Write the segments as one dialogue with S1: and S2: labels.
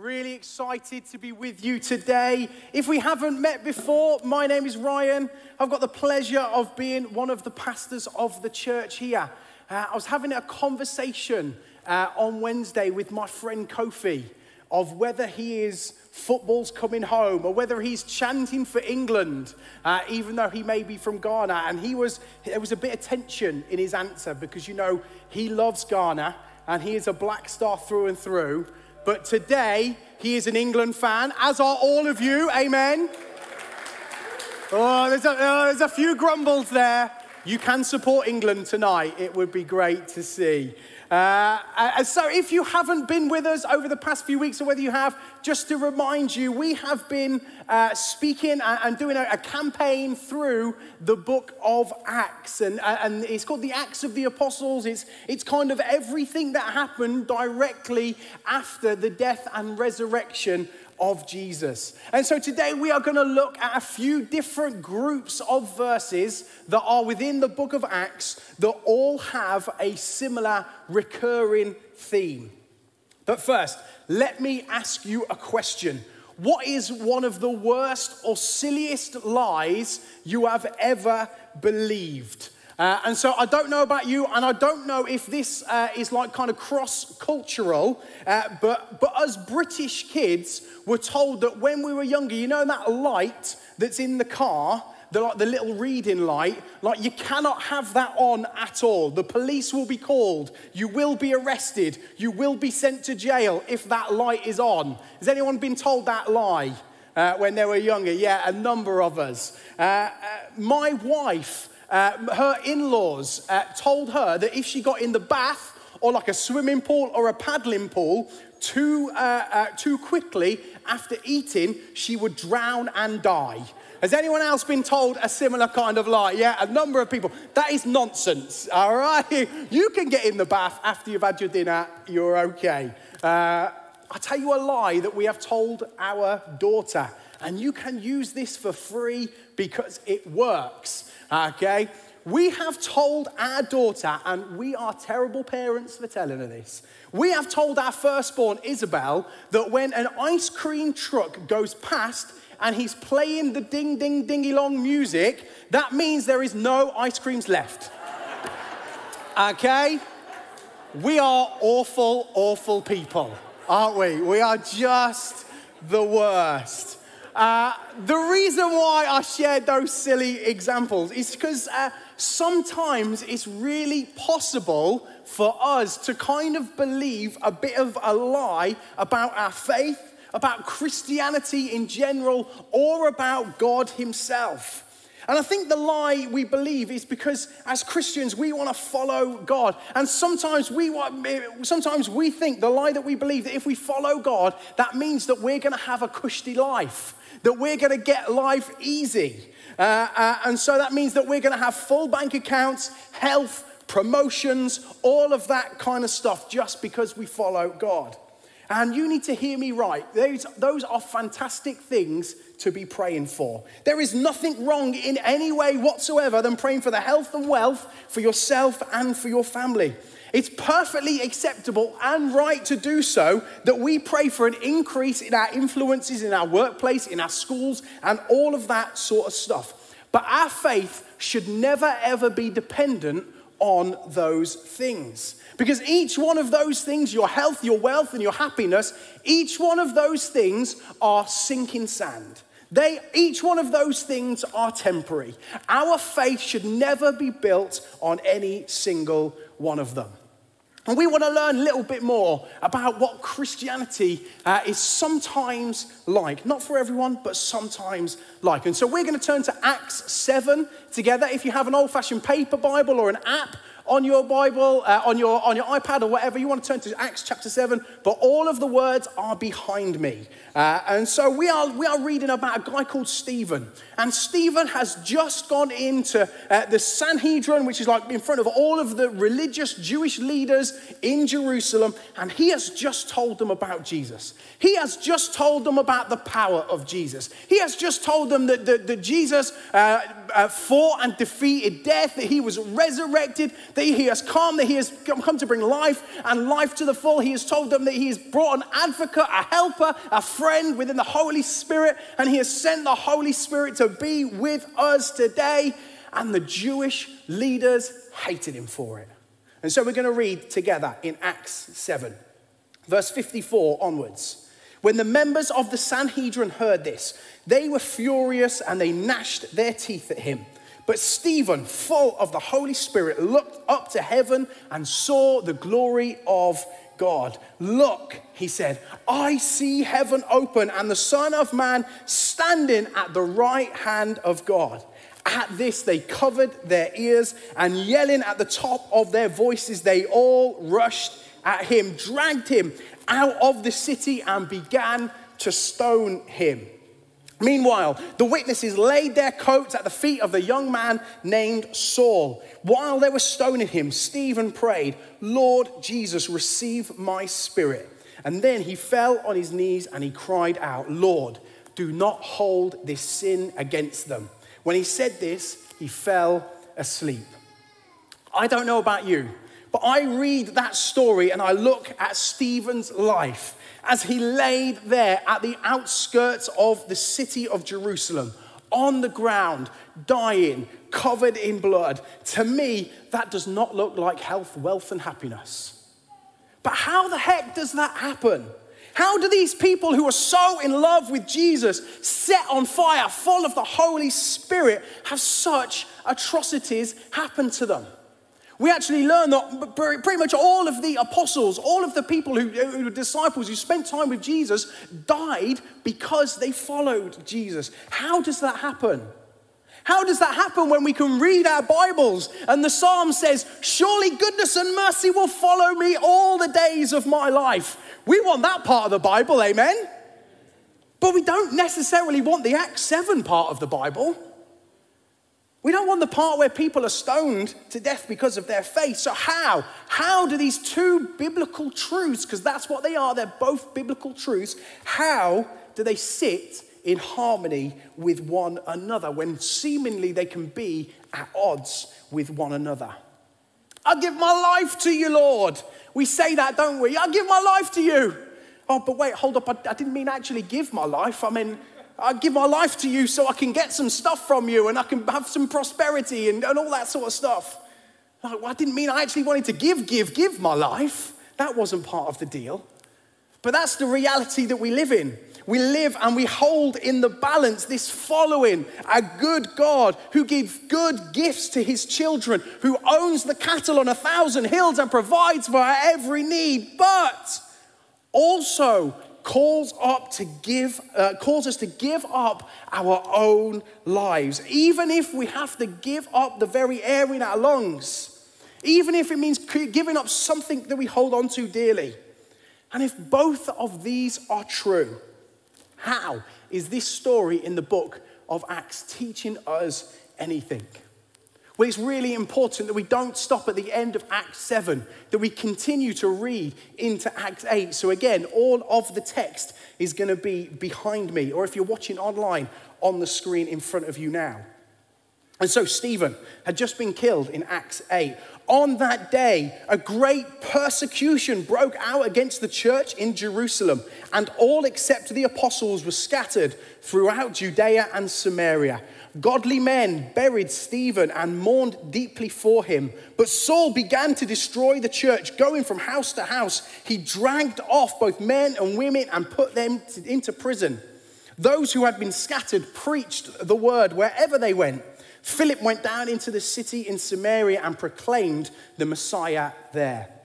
S1: Really excited to be with you today. If we haven't met before, my name is Ryan. I've got the pleasure of being one of the pastors of the church here. Uh, I was having a conversation uh, on Wednesday with my friend Kofi of whether he is football's coming home or whether he's chanting for England, uh, even though he may be from Ghana. And he was, there was a bit of tension in his answer because, you know, he loves Ghana and he is a black star through and through. But today, he is an England fan, as are all of you. Amen. Oh, there's a, oh, there's a few grumbles there. You can support England tonight. It would be great to see. Uh, uh, so, if you haven't been with us over the past few weeks, or whether you have, just to remind you, we have been uh, speaking and, doing a, a, campaign through the book of Acts. And, uh, and it's called the Acts of the Apostles. It's, it's kind of everything that happened directly after the death and resurrection of Jesus. And so today we are going to look at a few different groups of verses that are within the book of Acts that all have a similar recurring theme. But first, let me ask you a question. What is one of the worst or silliest lies you have ever believed? Uh, and so I don't know about you, and I don't know if this uh, is like kind of cross cultural, uh, but, but us British kids we're told that when we were younger, you know that light that's in the car, the, like, the little reading light, like you cannot have that on at all. The police will be called, you will be arrested, you will be sent to jail if that light is on. Has anyone been told that lie? Uh, when they were younger, yeah, a number of us. Uh, uh, my wife uh, her in laws uh, told her that if she got in the bath or like a swimming pool or a paddling pool too, uh, uh, too quickly after eating, she would drown and die. Has anyone else been told a similar kind of lie? Yeah, a number of people. That is nonsense, all right? You can get in the bath after you've had your dinner, you're okay. Uh, I'll tell you a lie that we have told our daughter, and you can use this for free because it works okay? We have told our daughter, and we are terrible parents for telling her this. We have told our firstborn, Isabel, that when an ice cream truck goes past and he's playing the ding, ding, dingy long music, that means there is no ice creams left. okay? We are awful, awful people, aren't we? We are just the worst. Uh, the reason why I shared those silly examples is because uh, sometimes it's really possible for us to kind of believe a bit of a lie about our faith, about Christianity in general, or about God Himself. And I think the lie we believe is because as Christians we want to follow God. And sometimes we want, sometimes we think the lie that we believe that if we follow God, that means that we're going to have a cushy life that we're going to get life easy. Uh, uh, and so that means that we're going to have full bank accounts, health, promotions, all of that kind of stuff just because we follow God. And you need to hear me right. Those, those are fantastic things to be praying for. There is nothing wrong in any way whatsoever than praying for the health and wealth for yourself and for your family. It's perfectly acceptable and right to do so that we pray for an increase in our influences in our workplace, in our schools, and all of that sort of stuff. But our faith should never ever be dependent on those things. Because each one of those things, your health, your wealth, and your happiness, each one of those things are sinking sand. They, each one of those things are temporary. Our faith should never be built on any single one of them. And we want to learn a little bit more about what Christianity uh, is sometimes like. Not for everyone, but sometimes like. And so we're going to turn to Acts 7 together. If you have an old fashioned paper Bible or an app, on your Bible, uh, on, your, on your iPad or whatever, you want to turn to Acts chapter 7, but all of the words are behind me. Uh, and so we are, we are reading about a guy called Stephen. And Stephen has just gone into uh, the Sanhedrin, which is like in front of all of the religious Jewish leaders in Jerusalem, and he has just told them about Jesus. He has just told them about the power of Jesus. He has just told them that, that, that Jesus uh, fought and defeated death, that he was resurrected, that he has come, that he has come to bring life and life to the full. He has told them that he has brought an advocate, a helper, a friend within the Holy Spirit, and he has sent the Holy Spirit to be with us today. And the Jewish leaders hated him for it. And so we're going to read together in Acts 7, verse 54 onwards. When the members of the Sanhedrin heard this, they were furious and they gnashed their teeth at him. But Stephen, full of the Holy Spirit, looked up to heaven and saw the glory of God. Look, he said, I see heaven open and the Son of Man standing at the right hand of God. At this, they covered their ears and yelling at the top of their voices, they all rushed at him, dragged him out of the city, and began to stone him. Meanwhile, the witnesses laid their coats at the feet of the young man named Saul. While they were stoning him, Stephen prayed, Lord Jesus, receive my spirit. And then he fell on his knees and he cried out, Lord, do not hold this sin against them. When he said this, he fell asleep. I don't know about you, but I read that story and I look at Stephen's life as he laid there at the outskirts of the city of Jerusalem, on the ground, dying, covered in blood. To me, that does not look like health, wealth, and happiness. But how the heck does that happen? How do these people who are so in love with Jesus, set on fire, full of the Holy Spirit, have such atrocities happen to them? We actually learn that pretty much all of the apostles, all of the people who, who were disciples who spent time with Jesus died because they followed Jesus. How does that happen? How does that happen when we can read our Bibles and the psalm says, Surely goodness and mercy will follow me all the days of my life? We want that part of the Bible, amen? But we don't necessarily want the Acts 7 part of the Bible. We don't want the part where people are stoned to death because of their faith. So, how? How do these two biblical truths, because that's what they are, they're both biblical truths, how do they sit in harmony with one another when seemingly they can be at odds with one another? I give my life to you, Lord. We say that, don't we? I give my life to you. Oh, but wait, hold up. I, I didn't mean actually give my life. I mean, I give my life to you so I can get some stuff from you and I can have some prosperity and, and all that sort of stuff. Like, well, I didn't mean I actually wanted to give, give, give my life. That wasn't part of the deal. But that's the reality that we live in. We live and we hold in the balance this following a good God who gives good gifts to his children, who owns the cattle on a thousand hills and provides for our every need, but also calls up to give uh, calls us to give up our own lives. Even if we have to give up the very air in our lungs even if it means giving up something that we hold on to dearly. And if both of these are true how is this story in the book of acts teaching us anything well, it's really important that we don't stop at the end of Acts 7, that we continue to read into Acts 8. So, again, all of the text is going to be behind me, or if you're watching online, on the screen in front of you now. And so, Stephen had just been killed in Acts 8. On that day, a great persecution broke out against the church in Jerusalem, and all except the apostles were scattered throughout Judea and Samaria. Godly men buried Stephen and mourned deeply for him. But Saul began to destroy the church, going from house to house. He dragged off both men and women and put them into prison. Those who had been scattered preached the word wherever they went. Philip went down into the city in Samaria and proclaimed the Messiah there.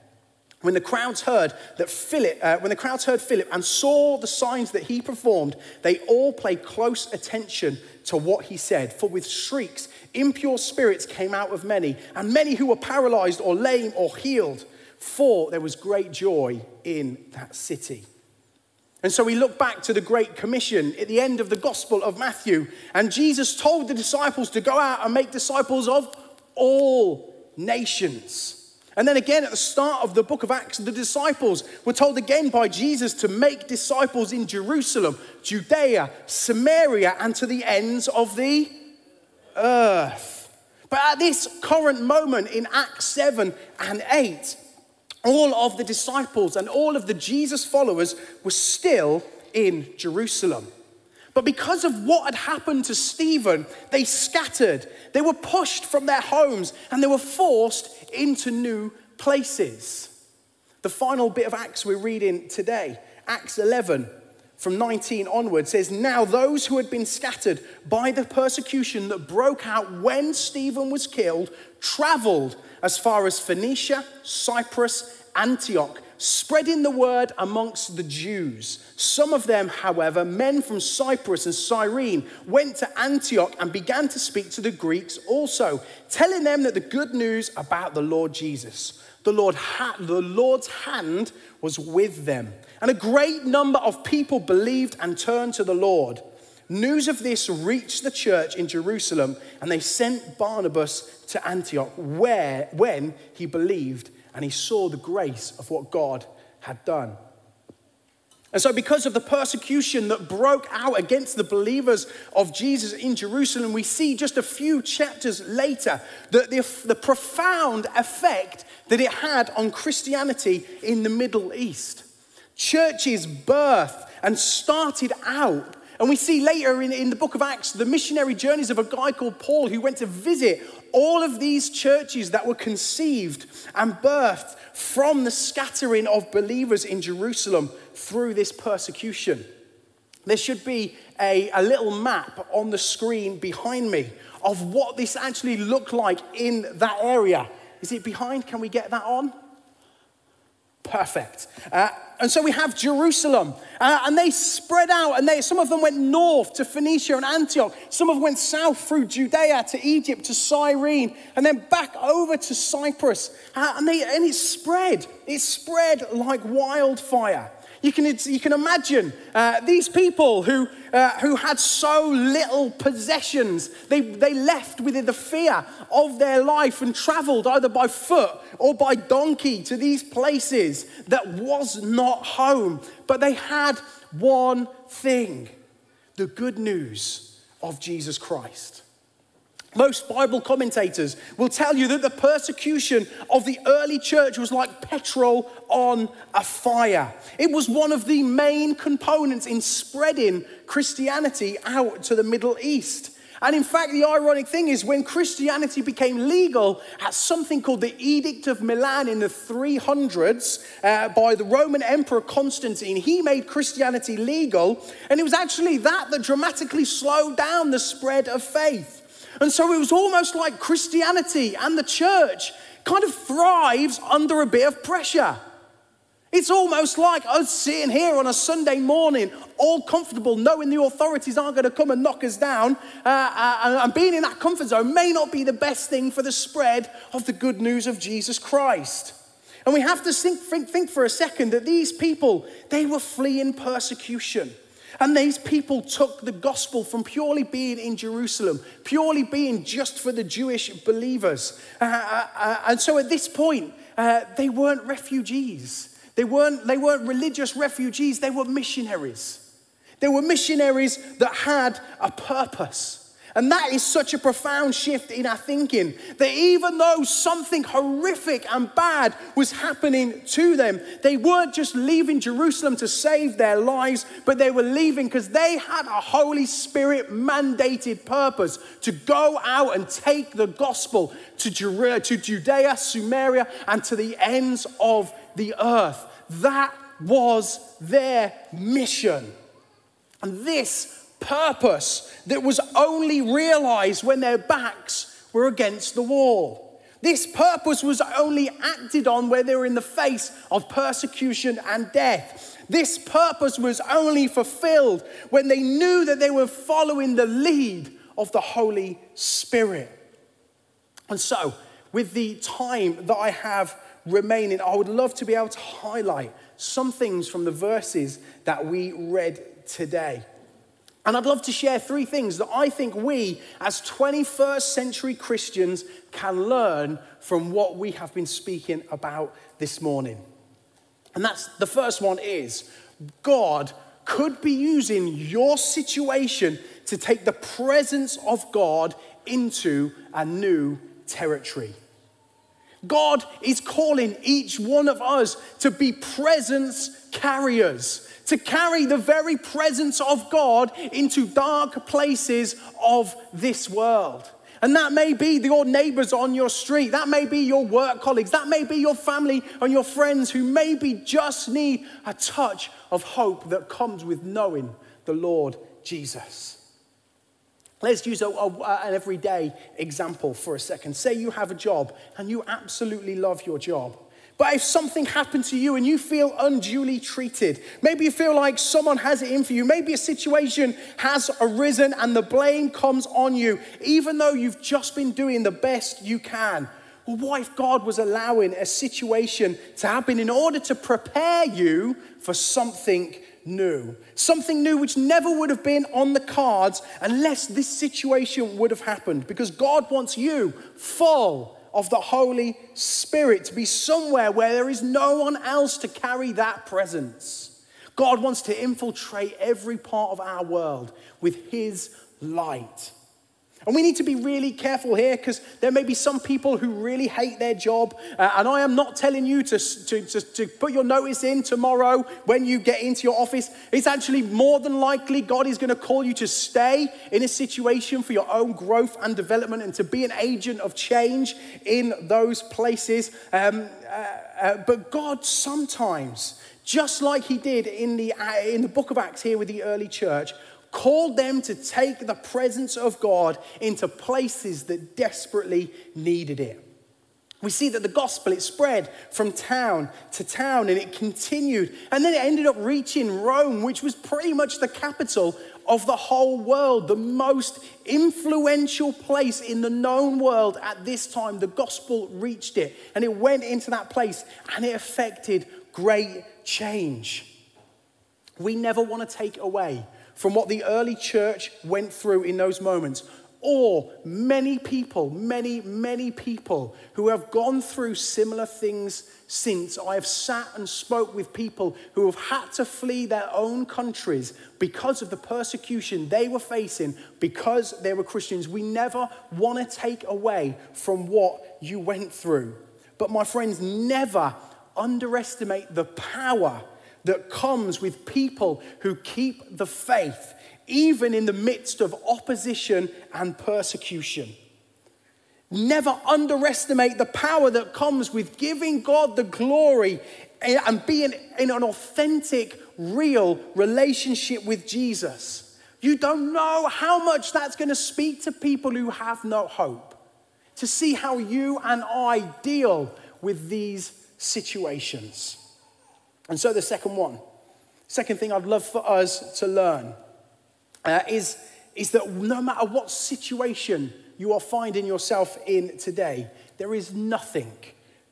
S1: When the crowds heard that Philip, uh, when the crowds heard Philip and saw the signs that he performed, they all paid close attention to what he said. For with shrieks, impure spirits came out of many, and many who were paralyzed or lame or healed. For there was great joy in that city. And so we look back to the Great Commission at the end of the Gospel of Matthew, and Jesus told the disciples to go out and make disciples of all nations. And then again at the start of the book of Acts, the disciples were told again by Jesus to make disciples in Jerusalem, Judea, Samaria, and to the ends of the earth. But at this current moment in Acts 7 and 8, all of the disciples and all of the Jesus followers were still in Jerusalem. But because of what had happened to Stephen, they scattered. They were pushed from their homes and they were forced into new places. The final bit of Acts we're reading today, Acts 11, from 19 onward, says, Now those who had been scattered by the persecution that broke out when Stephen was killed traveled as far as Phoenicia, Cyprus, Antioch spreading the word amongst the Jews. Some of them, however, men from Cyprus and Cyrene, went to Antioch and began to speak to the Greeks also, telling them that the good news about the Lord Jesus. The, Lord ha- the Lord's hand was with them. And a great number of people believed and turned to the Lord. News of this reached the church in Jerusalem, and they sent Barnabas to Antioch, where, when he believed and he saw the grace of what God had done. And so, because of the persecution that broke out against the believers of Jesus in Jerusalem, we see just a few chapters later that the, the profound effect that it had on Christianity in the Middle East. Churches birthed and started out and we see later in, in the book of Acts the missionary journeys of a guy called Paul who went to visit all of these churches that were conceived and birthed from the scattering of believers in Jerusalem through this persecution. There should be a, a little map on the screen behind me of what this actually looked like in that area. Is it behind? Can we get that on? Perfect. Uh, and so we have Jerusalem, uh, and they spread out, and they, some of them went north to Phoenicia and Antioch. Some of them went south through Judea to Egypt to Cyrene, and then back over to Cyprus. Uh, and, they, and it spread. It spread like wildfire. You can, you can imagine uh, these people who, uh, who had so little possessions, they, they left with the fear of their life and traveled either by foot or by donkey to these places that was not home. But they had one thing the good news of Jesus Christ. Most Bible commentators will tell you that the persecution of the early church was like petrol on a fire. It was one of the main components in spreading Christianity out to the Middle East. And in fact, the ironic thing is when Christianity became legal at something called the Edict of Milan in the 300s uh, by the Roman Emperor Constantine, he made Christianity legal. And it was actually that that dramatically slowed down the spread of faith. And so it was almost like Christianity and the church kind of thrives under a bit of pressure. It's almost like us sitting here on a Sunday morning, all comfortable, knowing the authorities aren't going to come and knock us down. Uh, uh, and being in that comfort zone may not be the best thing for the spread of the good news of Jesus Christ. And we have to think, think, think for a second that these people, they were fleeing persecution. And these people took the gospel from purely being in Jerusalem, purely being just for the Jewish believers. Uh, uh, uh, and so at this point, uh, they weren't refugees. They weren't, they weren't religious refugees, they were missionaries. They were missionaries that had a purpose. And that is such a profound shift in our thinking that even though something horrific and bad was happening to them, they weren't just leaving Jerusalem to save their lives, but they were leaving because they had a Holy Spirit mandated purpose to go out and take the gospel to, Judea, Samaria, and to the ends of the earth. That was their mission. And this purpose that was only realized when their backs were against the wall. This purpose was only acted on when they were in the face of persecution and death. This purpose was only fulfilled when they knew that they were following the lead of the Holy Spirit. And so, with the time that I have remaining, I would love to be able to highlight some things from the verses that we read today. And I'd love to share three things that I think we, as 21st century Christians, can learn from what we have been speaking about this morning. And that's the first one is God could be using your situation to take the presence of God into a new territory. God is calling each one of us to be presence carriers, to carry the very presence of God into dark places of this world. And that may be your neighbors on your street. That may be your work colleagues. That may be your family and your friends who maybe just need a touch of hope that comes with knowing the Lord Jesus. Let's use a, a, an everyday example for a second. Say you have a job and you absolutely love your job. But if something happened to you and you feel unduly treated, maybe you feel like someone has it in for you, maybe a situation has arisen and the blame comes on you, even though you've just been doing the best you can. Well, what if God was allowing a situation to happen in order to prepare you for something new? Something new which never would have been on the cards unless this situation would have happened. Because God wants you full of the Holy Spirit, to be somewhere where there is no one else to carry that presence. God wants to infiltrate every part of our world with His light. And we need to be really careful here because there may be some people who really hate their job. Uh, and I am not telling you to, to, to, to, put your notice in tomorrow when you get into your office. It's actually more than likely God is going to call you to stay in a situation for your own growth and development and to be an agent of change in those places. Um, uh, uh, but God sometimes, just like He did in the, uh, in the book of Acts here with the early church, called them to take the presence of God into places that desperately needed it. We see that the gospel, it spread from town to town and it continued. And then it ended up reaching Rome, which was pretty much the capital of the whole world, the most influential place in the known world at this time. The gospel reached it and it went into that place and it affected great change. We never want to take away from what the early church went through in those moments, or many people, many, many people who have gone through similar things since. I have sat and spoke with people who have had to flee their own countries because of the persecution they were facing because they were Christians. We never want to take away from what you went through. But my friends, never underestimate the power that comes with people who keep the faith, even in the midst of opposition and persecution. Never underestimate the power that comes with giving God the glory and being in an authentic, real relationship with Jesus. You don't know how much that's going to speak to people who have no hope, to see how you and I deal with these situations. And so, the second one, second thing I'd love for us to learn uh, is, is that no matter what situation you are finding yourself in today, there is nothing,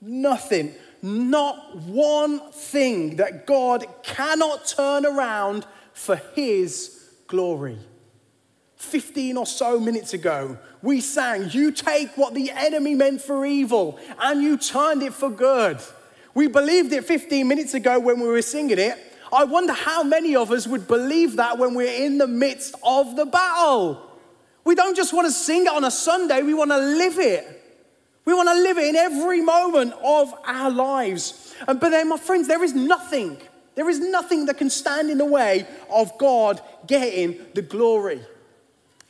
S1: nothing, not one thing that God cannot turn around for His glory. 15 or so minutes ago, we sang, You take what the enemy meant for evil and you turned it for good. We believed it 15 minutes ago when we were singing it. I wonder how many of us would believe that when we're in the midst of the battle. We don't just want to sing it on a Sunday, we want to live it. We want to live it in every moment of our lives. And, But then, my friends, there is nothing, there is nothing that can stand in the way of God getting the glory.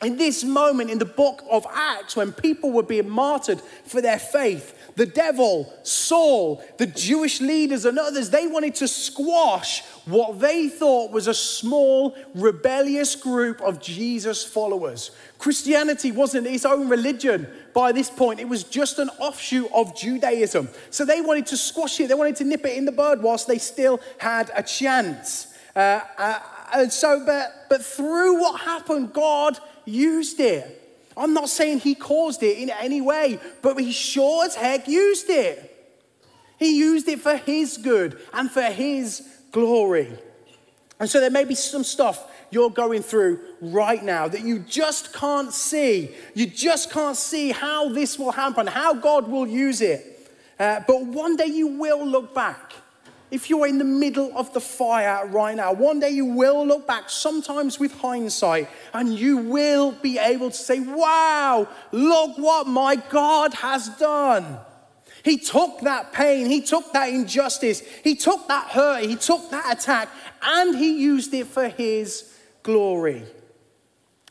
S1: In this moment in the book of Acts, when people were being martyred for their faith, the devil, Saul, the Jewish leaders, and others, they wanted to squash what they thought was a small, rebellious group of Jesus followers. Christianity wasn't its own religion by this point, it was just an offshoot of Judaism. So they wanted to squash it, they wanted to nip it in the bud whilst they still had a chance. Uh, uh, and so, but, but through what happened, God used it. I'm not saying he caused it in any way, but he sure as heck used it. He used it for his good and for his glory. And so there may be some stuff you're going through right now that you just can't see. You just can't see how this will happen, how God will use it. Uh, but one day you will look back if you're in the middle of the fire right now, one day you will look back, sometimes with hindsight, and you will be able to say, Wow, look what my God has done. He took that pain, he took that injustice, he took that hurt, he took that attack, and he used it for his glory.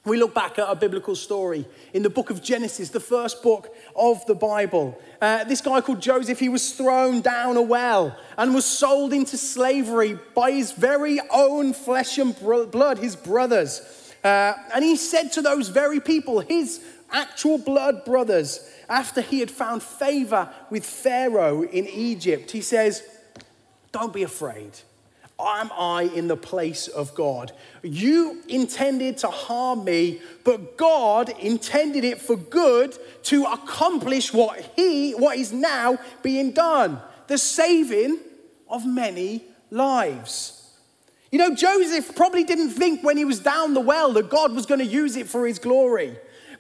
S1: We look back at a biblical story in the book of Genesis, the first book of the Bible. Uh, this guy called Joseph, he was thrown down a well and was sold into slavery by his very own flesh and blood, his brothers. Uh, and he said to those very people, his actual blood brothers, after he had found favor with Pharaoh in Egypt, he says, Don't be afraid. Am I in the place of God? You intended to harm me, but God intended it for good to accomplish what He, what is now being done the saving of many lives. You know, Joseph probably didn't think when he was down the well that God was going to use it for His glory.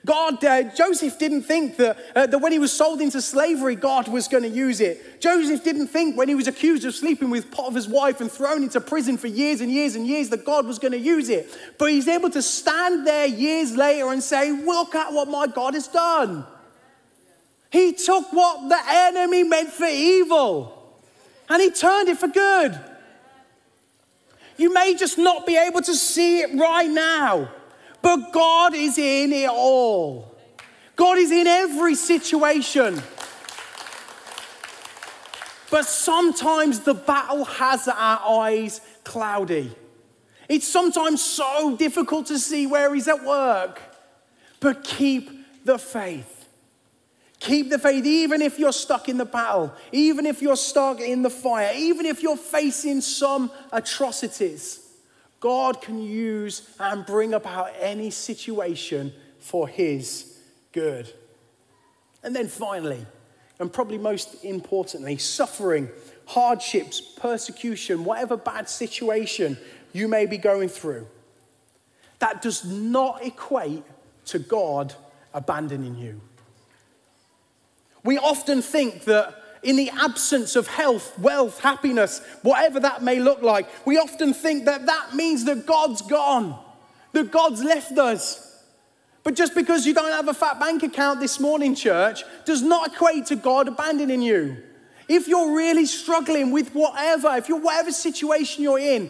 S1: God, uh, Joseph didn't think that, uh, that when he was sold into slavery, God was going to use it. Joseph didn't think when he was accused of sleeping with Potiphar's wife and thrown into prison for years and years and years that God was going to use it. But he's able to stand there years later and say, Look at what my God has done. He took what the enemy meant for evil and he turned it for good. You may just not be able to see it right now. But God is in it all. God is in every situation. But sometimes the battle has our eyes cloudy. It's sometimes so difficult to see where He's at work. But keep the faith. Keep the faith, even if you're stuck in the battle, even if you're stuck in the fire, even if you're facing some atrocities. God can use and bring about any situation for His good. And then finally, and probably most importantly, suffering, hardships, persecution, whatever bad situation you may be going through, that does not equate to God abandoning you. We often think that in the absence of health, wealth, happiness, whatever that may look like, we often think that that means that God's gone, that God's left us. But just because you don't have a fat bank account this morning, church, does not equate to God abandoning you. If you're really struggling with whatever, if you're whatever situation you're in,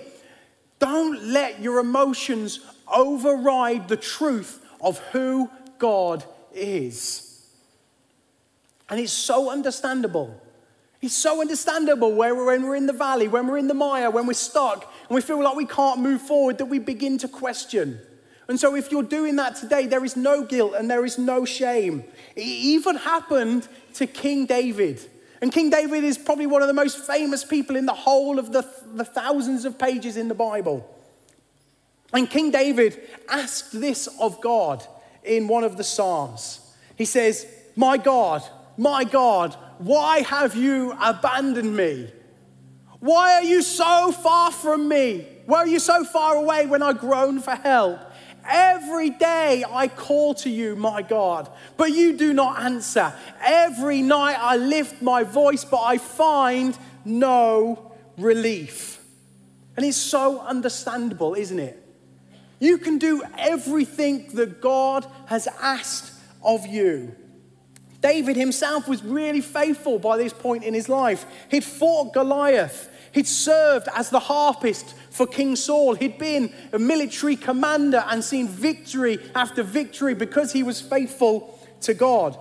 S1: don't let your emotions override the truth of who God is. And it's so understandable. It's so understandable where when we're in the valley, when we're in the mire, when we're stuck, and we feel like we can't move forward, that we begin to question. And so, if you're doing that today, there is no guilt and there is no shame. It even happened to King David. And King David is probably one of the most famous people in the whole of the, the thousands of pages in the Bible. And King David asked this of God in one of the Psalms. He says, My God, my God, why have you abandoned me? Why are you so far from me? Why are you so far away when I groan for help? Every day I call to you, my God, but you do not answer. Every night I lift my voice, but I find no relief. And it's so understandable, isn't it? You can do everything that God has asked of you. David himself was really faithful by this point in his life. He'd fought Goliath. He'd served as the harpist for King Saul. He'd been a military commander and seen victory after victory because he was faithful to God.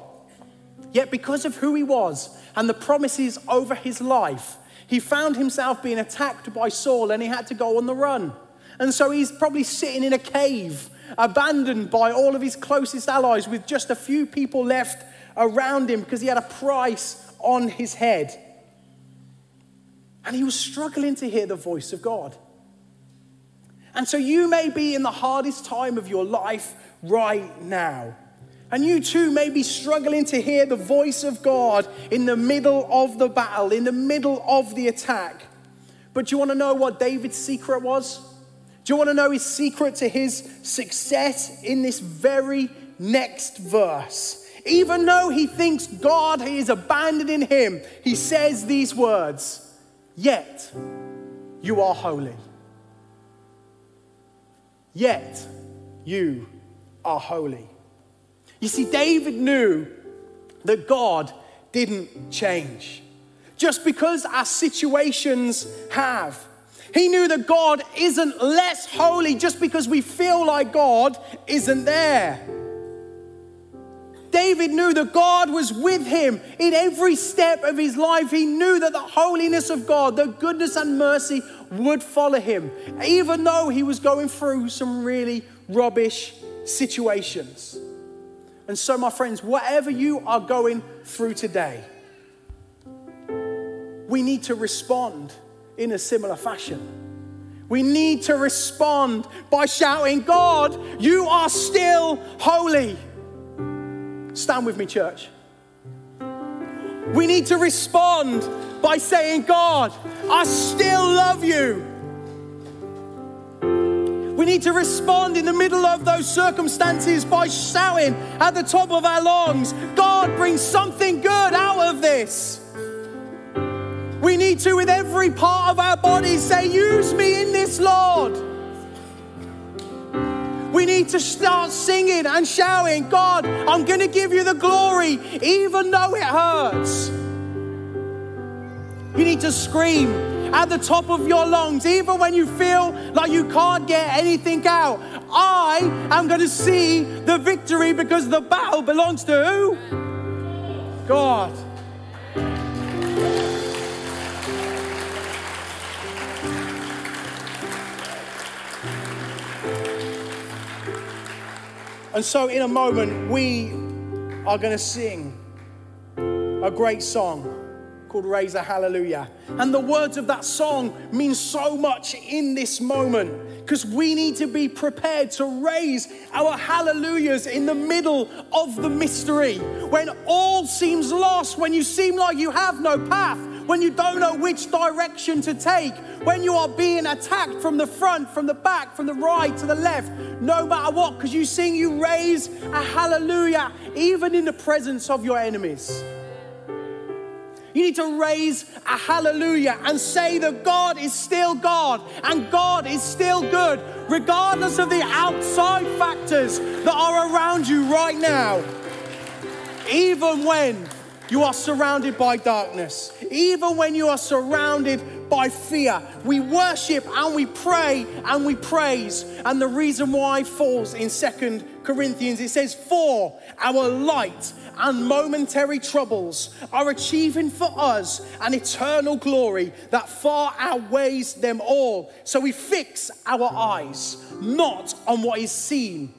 S1: Yet, because of who he was and the promises over his life, he found himself being attacked by Saul and he had to go on the run. And so he's probably sitting in a cave, abandoned by all of his closest allies, with just a few people left around him because he had a price on his head. And he was struggling to hear the voice of God. And so you may be in the hardest time of your life right now. And you too may be struggling to hear the voice of God in the middle of the battle, in the middle of the attack. But do you want to know what David's secret was? Do you want to know his secret to his success in this very next verse? Even though he thinks God is abandoning him, he says these words Yet you are holy. Yet you are holy. You see, David knew that God didn't change. Just because our situations have. He knew that God isn't less holy just because we feel like God isn't there. David knew that God was with him in every step of his life. He knew that the holiness of God, the goodness and mercy would follow him, even though he was going through some really rubbish situations. And so, my friends, whatever you are going through today, we need to respond in a similar fashion. We need to respond by shouting, God, you are still holy. Stand with me, church. We need to respond by saying, God, I still love you. We need to respond in the middle of those circumstances by shouting at the top of our lungs, God, bring something good out of this. We need to, with every part of our body, say, Use me in this, Lord. We need to start singing and shouting, God, I'm going to give you the glory, even though it hurts. You need to scream at the top of your lungs, even when you feel like you can't get anything out. I am going to see the victory because the battle belongs to who? God. And so, in a moment, we are going to sing a great song called Raise a Hallelujah. And the words of that song mean so much in this moment because we need to be prepared to raise our hallelujahs in the middle of the mystery. When all seems lost, when you seem like you have no path, when you don't know which direction to take, when you are being attacked from the front, from the back, from the right to the left, no matter what, because you sing, you raise a hallelujah even in the presence of your enemies. You need to raise a hallelujah and say that God is still God and God is still good, regardless of the outside factors that are around you right now. Even when you are surrounded by darkness, even when you are surrounded by fear, we worship and we pray and we praise. And the reason why falls in Second Corinthians, it says, For our light and momentary troubles are achieving for us an eternal glory that far outweighs them all. So we fix our eyes not on what is seen,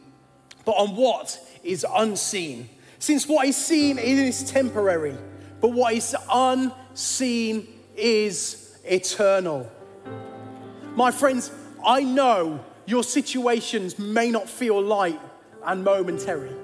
S1: but on what is unseen. Since what is seen is temporary, but what is unseen is eternal. My friends, I know your situations may not feel light and momentary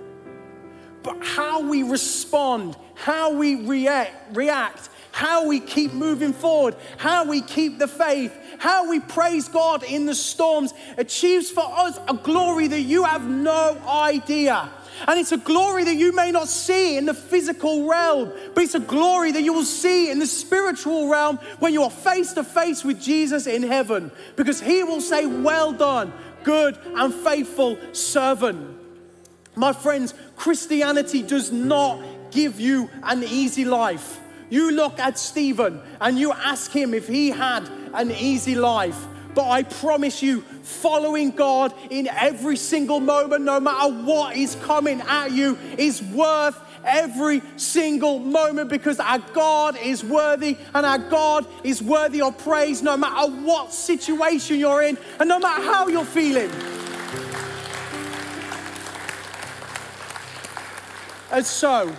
S1: but how we respond, how we react, react, how we keep moving forward, how we keep the faith, how we praise God in the storms achieves for us a glory that you have no idea. And it's a glory that you may not see in the physical realm, but it's a glory that you will see in the spiritual realm when you are face to face with Jesus in heaven, because he will say, Well done, good and faithful servant. My friends, Christianity does not give you an easy life. You look at Stephen and you ask him if he had an easy life. But I promise you, following God in every single moment, no matter what is coming at you, is worth every single moment because our God is worthy and our God is worthy of praise no matter what situation you're in and no matter how you're feeling. And so,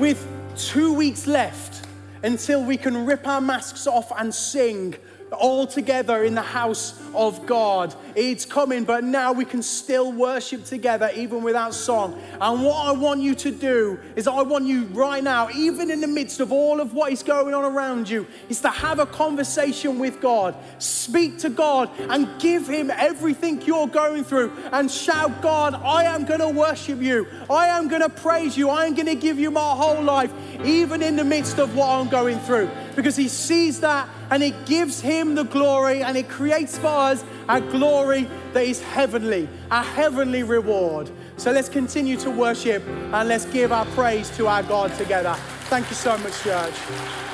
S1: with two weeks left until we can rip our masks off and sing all together in the house of God. It's coming, but now we can still worship together even without song. And what I want you to do is, I want you right now, even in the midst of all of what is going on around you, is to have a conversation with God. Speak to God and give Him everything you're going through and shout, God, I am going to worship you. I am going to praise you. I am going to give you my whole life, even in the midst of what I'm going through. Because He sees that and it gives Him the glory and it creates for us a glory that is heavenly, a heavenly reward. So let's continue to worship and let's give our praise to our God together. Thank you so much, church.